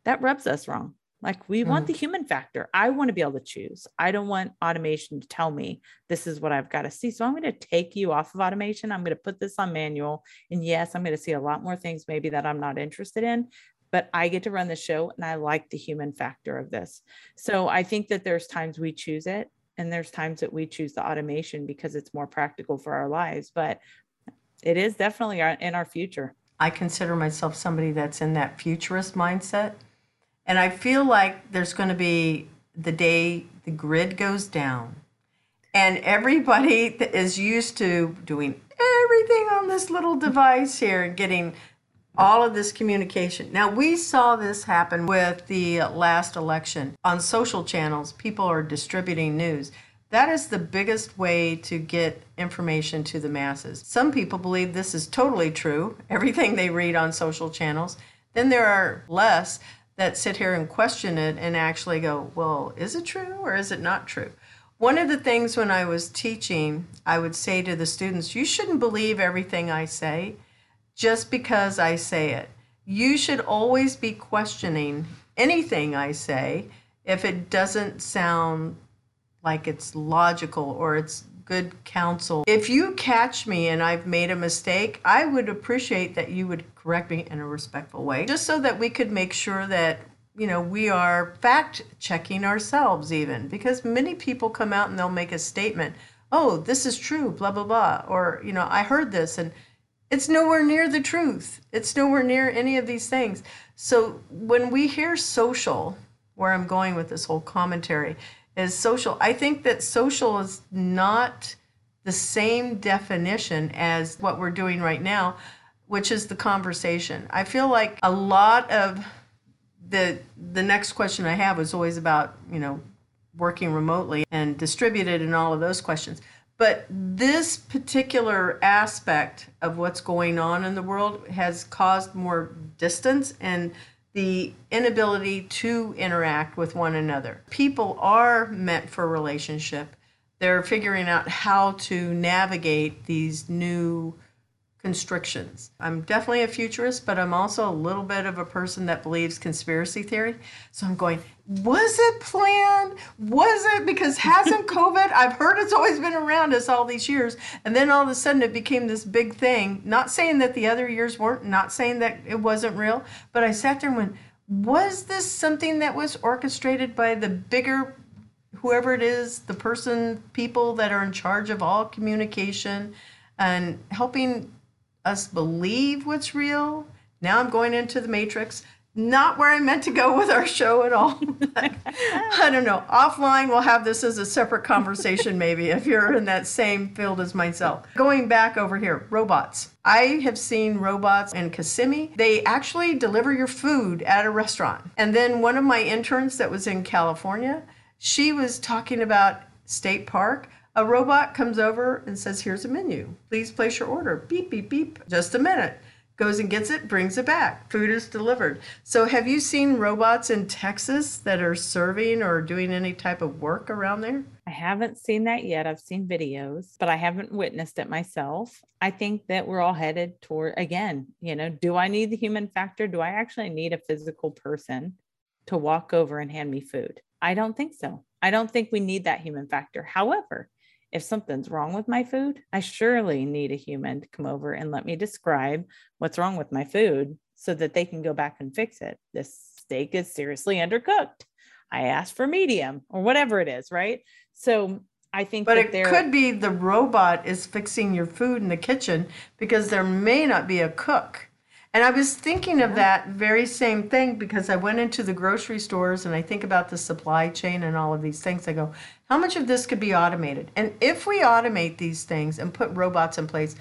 that rubs us wrong. Like we mm. want the human factor. I want to be able to choose. I don't want automation to tell me this is what I've got to see. So I'm going to take you off of automation. I'm going to put this on manual. And yes, I'm going to see a lot more things maybe that I'm not interested in, but I get to run the show and I like the human factor of this. So I think that there's times we choose it and there's times that we choose the automation because it's more practical for our lives, but it is definitely in our future. I consider myself somebody that's in that futurist mindset and I feel like there's going to be the day the grid goes down and everybody is used to doing everything on this little device here and getting all of this communication. Now, we saw this happen with the last election. On social channels, people are distributing news. That is the biggest way to get information to the masses. Some people believe this is totally true, everything they read on social channels. Then there are less that sit here and question it and actually go, well, is it true or is it not true? One of the things when I was teaching, I would say to the students, you shouldn't believe everything I say. Just because I say it. You should always be questioning anything I say if it doesn't sound like it's logical or it's good counsel. If you catch me and I've made a mistake, I would appreciate that you would correct me in a respectful way, just so that we could make sure that you know we are fact checking ourselves even because many people come out and they'll make a statement oh this is true blah blah blah or you know i heard this and it's nowhere near the truth it's nowhere near any of these things so when we hear social where i'm going with this whole commentary is social. I think that social is not the same definition as what we're doing right now, which is the conversation. I feel like a lot of the the next question I have is always about, you know, working remotely and distributed and all of those questions. But this particular aspect of what's going on in the world has caused more distance and the inability to interact with one another. People are meant for relationship. They're figuring out how to navigate these new constrictions. I'm definitely a futurist, but I'm also a little bit of a person that believes conspiracy theory. So I'm going, was it planned? Was it because hasn't COVID? I've heard it's always been around us all these years. And then all of a sudden it became this big thing. Not saying that the other years weren't, not saying that it wasn't real, but I sat there and went, was this something that was orchestrated by the bigger whoever it is, the person, people that are in charge of all communication and helping us believe what's real. Now I'm going into the matrix. Not where I meant to go with our show at all. I don't know. Offline, we'll have this as a separate conversation, maybe, if you're in that same field as myself. Going back over here, robots. I have seen robots in Kissimmee. They actually deliver your food at a restaurant. And then one of my interns that was in California, she was talking about State Park a robot comes over and says, Here's a menu. Please place your order. Beep, beep, beep. Just a minute. Goes and gets it, brings it back. Food is delivered. So, have you seen robots in Texas that are serving or doing any type of work around there? I haven't seen that yet. I've seen videos, but I haven't witnessed it myself. I think that we're all headed toward, again, you know, do I need the human factor? Do I actually need a physical person to walk over and hand me food? I don't think so. I don't think we need that human factor. However, if something's wrong with my food, I surely need a human to come over and let me describe what's wrong with my food so that they can go back and fix it. This steak is seriously undercooked. I asked for medium or whatever it is, right? So I think But it could be the robot is fixing your food in the kitchen because there may not be a cook. And I was thinking of that very same thing because I went into the grocery stores and I think about the supply chain and all of these things. I go, how much of this could be automated? And if we automate these things and put robots in place,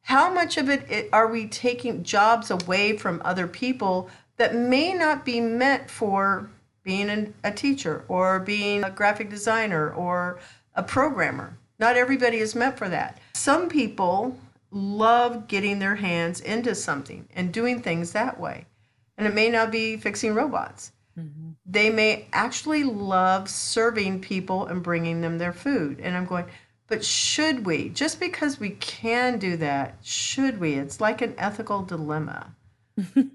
how much of it are we taking jobs away from other people that may not be meant for being a teacher or being a graphic designer or a programmer? Not everybody is meant for that. Some people love getting their hands into something and doing things that way. And it may not be fixing robots. Mm-hmm. They may actually love serving people and bringing them their food. And I'm going, but should we? Just because we can do that, should we? It's like an ethical dilemma. you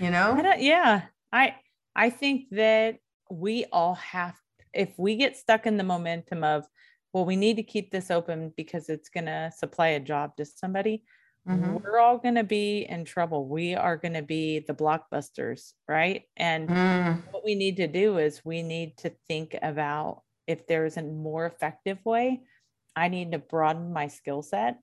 know? I yeah. I I think that we all have if we get stuck in the momentum of well, we need to keep this open because it's going to supply a job to somebody. Mm-hmm. We're all going to be in trouble. We are going to be the blockbusters, right? And mm. what we need to do is we need to think about if there's a more effective way. I need to broaden my skill set.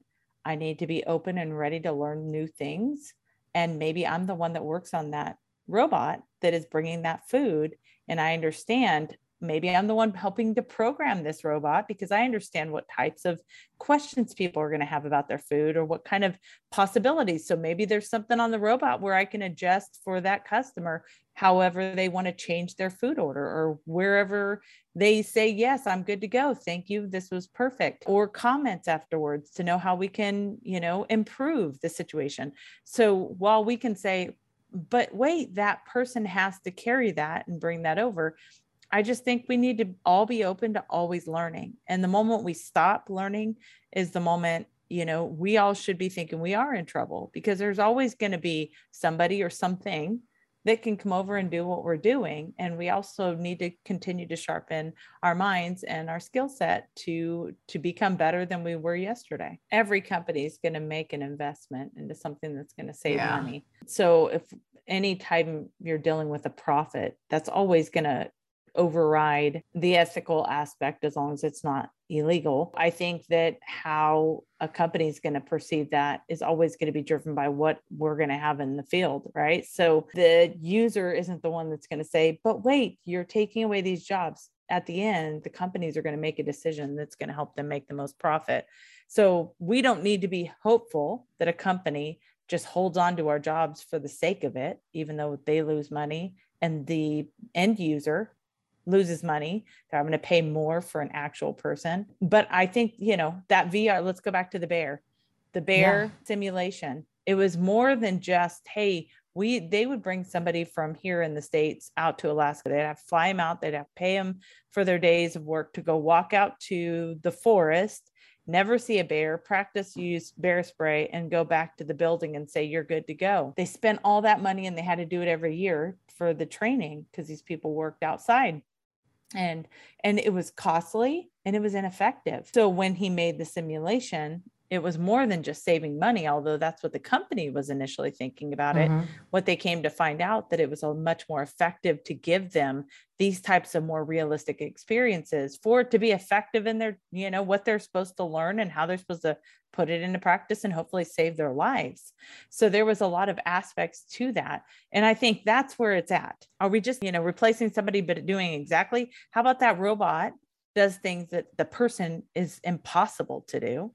I need to be open and ready to learn new things. And maybe I'm the one that works on that robot that is bringing that food. And I understand maybe I'm the one helping to program this robot because I understand what types of questions people are going to have about their food or what kind of possibilities. So maybe there's something on the robot where I can adjust for that customer however they want to change their food order or wherever they say, Yes, I'm good to go. Thank you. This was perfect. Or comments afterwards to know how we can, you know, improve the situation. So while we can say, but wait, that person has to carry that and bring that over I just think we need to all be open to always learning. And the moment we stop learning is the moment, you know, we all should be thinking we are in trouble because there's always going to be somebody or something that can come over and do what we're doing and we also need to continue to sharpen our minds and our skill set to to become better than we were yesterday every company is going to make an investment into something that's going to save Yeah. money so if anytime you're dealing with a profit that's always going to override the ethical aspect as long as it's not illegal. I think that how a company is going to perceive that is always going to be driven by what we're going to have in the field, right? So the user isn't the one that's going to say, but wait, you're taking away these jobs. At the end, the companies are going to make a decision that's going to help them make the most profit. So we don't need to be hopeful that a company just holds on to our jobs for the sake of it, even though they lose money and the end user loses money they're having to pay more for an actual person. But i think you know that vr let's go back to the bear. The bear simulation. It was more than just hey we they would bring somebody from here in the states out to alaska. They'd have to fly them out they'd have to pay them for their days of work to go walk out to the forest never see a bear practice use bear spray and go back to the building and say you're good to go. They spent all that money and they had to do it every year for the training because these people worked outside and and it was costly and it was ineffective. So when he made the simulation it was more than just saving money although that's what the company was initially thinking about it. Mhm. what they came to find out that it was a much more effective to give them these types of more realistic experiences for it to be effective in their you know what they're supposed to learn and how they're supposed to put it into practice and hopefully save their lives. So there was a lot of aspects to that. And i think that's where it's at. Are we just you know replacing somebody but doing exactly? How about that robot does things that the person is impossible to do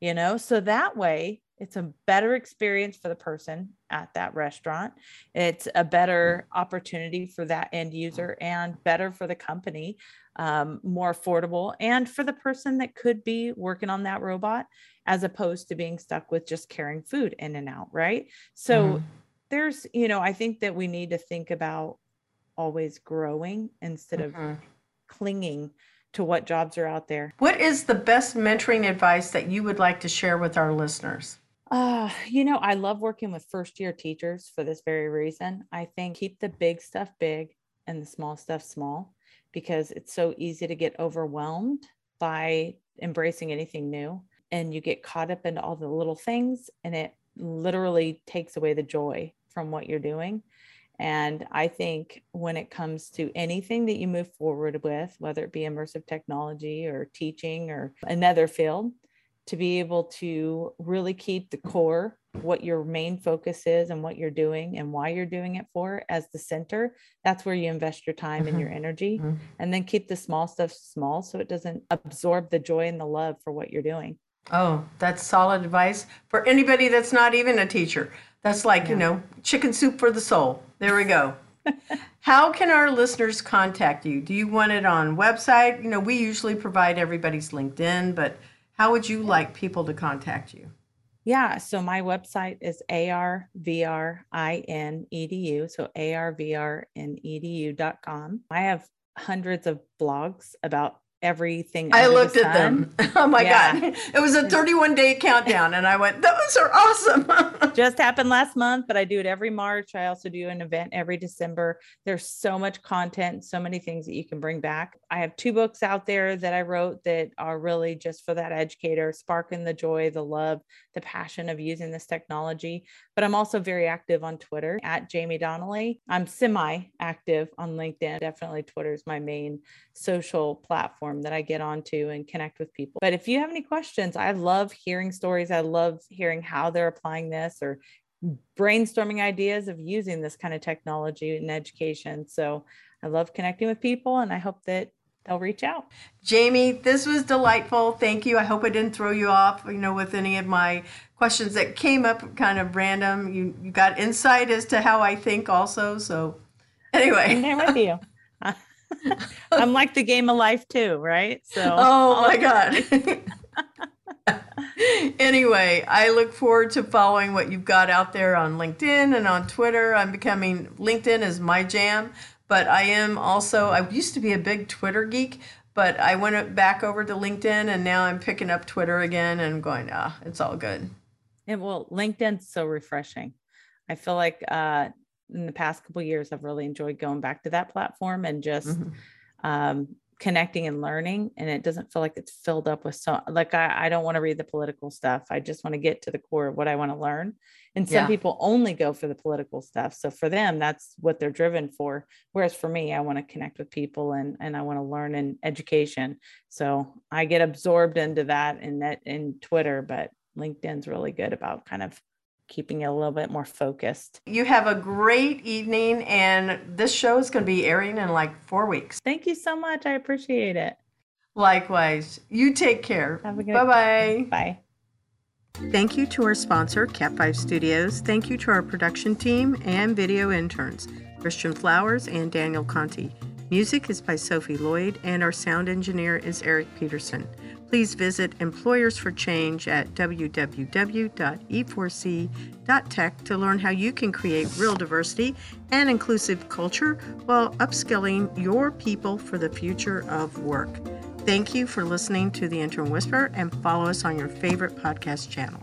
you know so that way it's a better experience for the person at that restaurant it's a better opportunity for that end user and better for the company um, more affordable and for the person that could be working on that robot as opposed to being stuck with just carrying food in and out right so Mhm. there's you know i think that we need to think about always growing instead of Mhm. clinging to what jobs are out there What is the best mentoring advice that you would like to share with our listeners? Uh, you know, I love working with first year teachers for this very reason. I think keep the big stuff big and the small stuff small because it's so easy to get overwhelmed by embracing anything new and you get caught up into all the little things and it literally takes away the joy from what you're doing. And I think when it comes to anything that you move forward with, whether it be immersive technology or teaching or another field, to be able to really keep the core, what your main focus is and what you're doing and why you're doing it for as the center, that's where you invest your time and your energy. Mhm. And then keep the small stuff small so it doesn't absorb the joy and the love for what you're doing. Oh, that's solid advice for anybody that's not even a teacher. That's like, you know, chicken soup for the soul. There we go. How can our listeners contact you? Do you want it on website? You know, we usually provide everybody's LinkedIn, but how would you like people to contact you? Yeah. So my website is arvrinedu. So arvrinedu.com. I have hundreds of blogs about everything. I under the looked at them. Oh my Yeah. God. It was a 31 day countdown, and I went, those are awesome. just happened last month, but I do it every March. I also do an event every December. There's so much content, so many things that you can bring back. I have two books out there that I wrote that are really just for that educator, sparking the joy, the love, the passion of using this technology. But I'm also very active on Twitter at Jaime Donally. I'm semi active on LinkedIn. Definitely Twitter is my main social platform that I get onto and connect with people. But if you have any questions, I love hearing stories. I love hearing how they're applying this or brainstorming ideas of using this kind of technology in education. So I love connecting with people and I hope that they'll reach out. Jaime, this was delightful. Thank you. I hope I didn't throw you off, you know, with any of my questions that came up kind of random. You you got insight as to how I think also. So anyway. I'm there with you. I'm like the game of life too, right? So Oh my God. anyway, I look forward to following what you've got out there on LinkedIn and on Twitter. I'm becoming LinkedIn is my jam, but I am also I used to be a big Twitter geek, but I went back over to LinkedIn and now I'm picking up Twitter again and going, ah, it's all good. And well, LinkedIn's so refreshing. I feel like uh, in the past couple years, I've really enjoyed going back to that platform and just mm-hmm. um, connecting and learning. And it doesn't feel like it's filled up with so like I, I don't want to read the political stuff. I just want to get to the core of what I want to learn. And some yeah. people only go for the political stuff. So for them, that's what they're driven for. Whereas for me, I want to connect with people and and I want to learn in education. So I get absorbed into that and that in Twitter, but LinkedIn's really good about kind of keeping it a little bit more focused. You have a great evening, and this show is going to be airing in like four weeks. Thank you so much. I appreciate it. Likewise. You take care. Have a good Bye-bye. Bye. Thank you to our sponsor, Cat5 Studios. Thank you to our production team and video interns, Christian Flowers and Daniel Conti. Music is by Sophie Lloyd, and our sound engineer is Eric Peterson. Please visit Employers for Change at www.e4c.tech to learn how you can create real diversity and inclusive culture while upskilling your people for the future of work. Thank you for listening to the Intern Whisperer and follow us on your favorite podcast channel.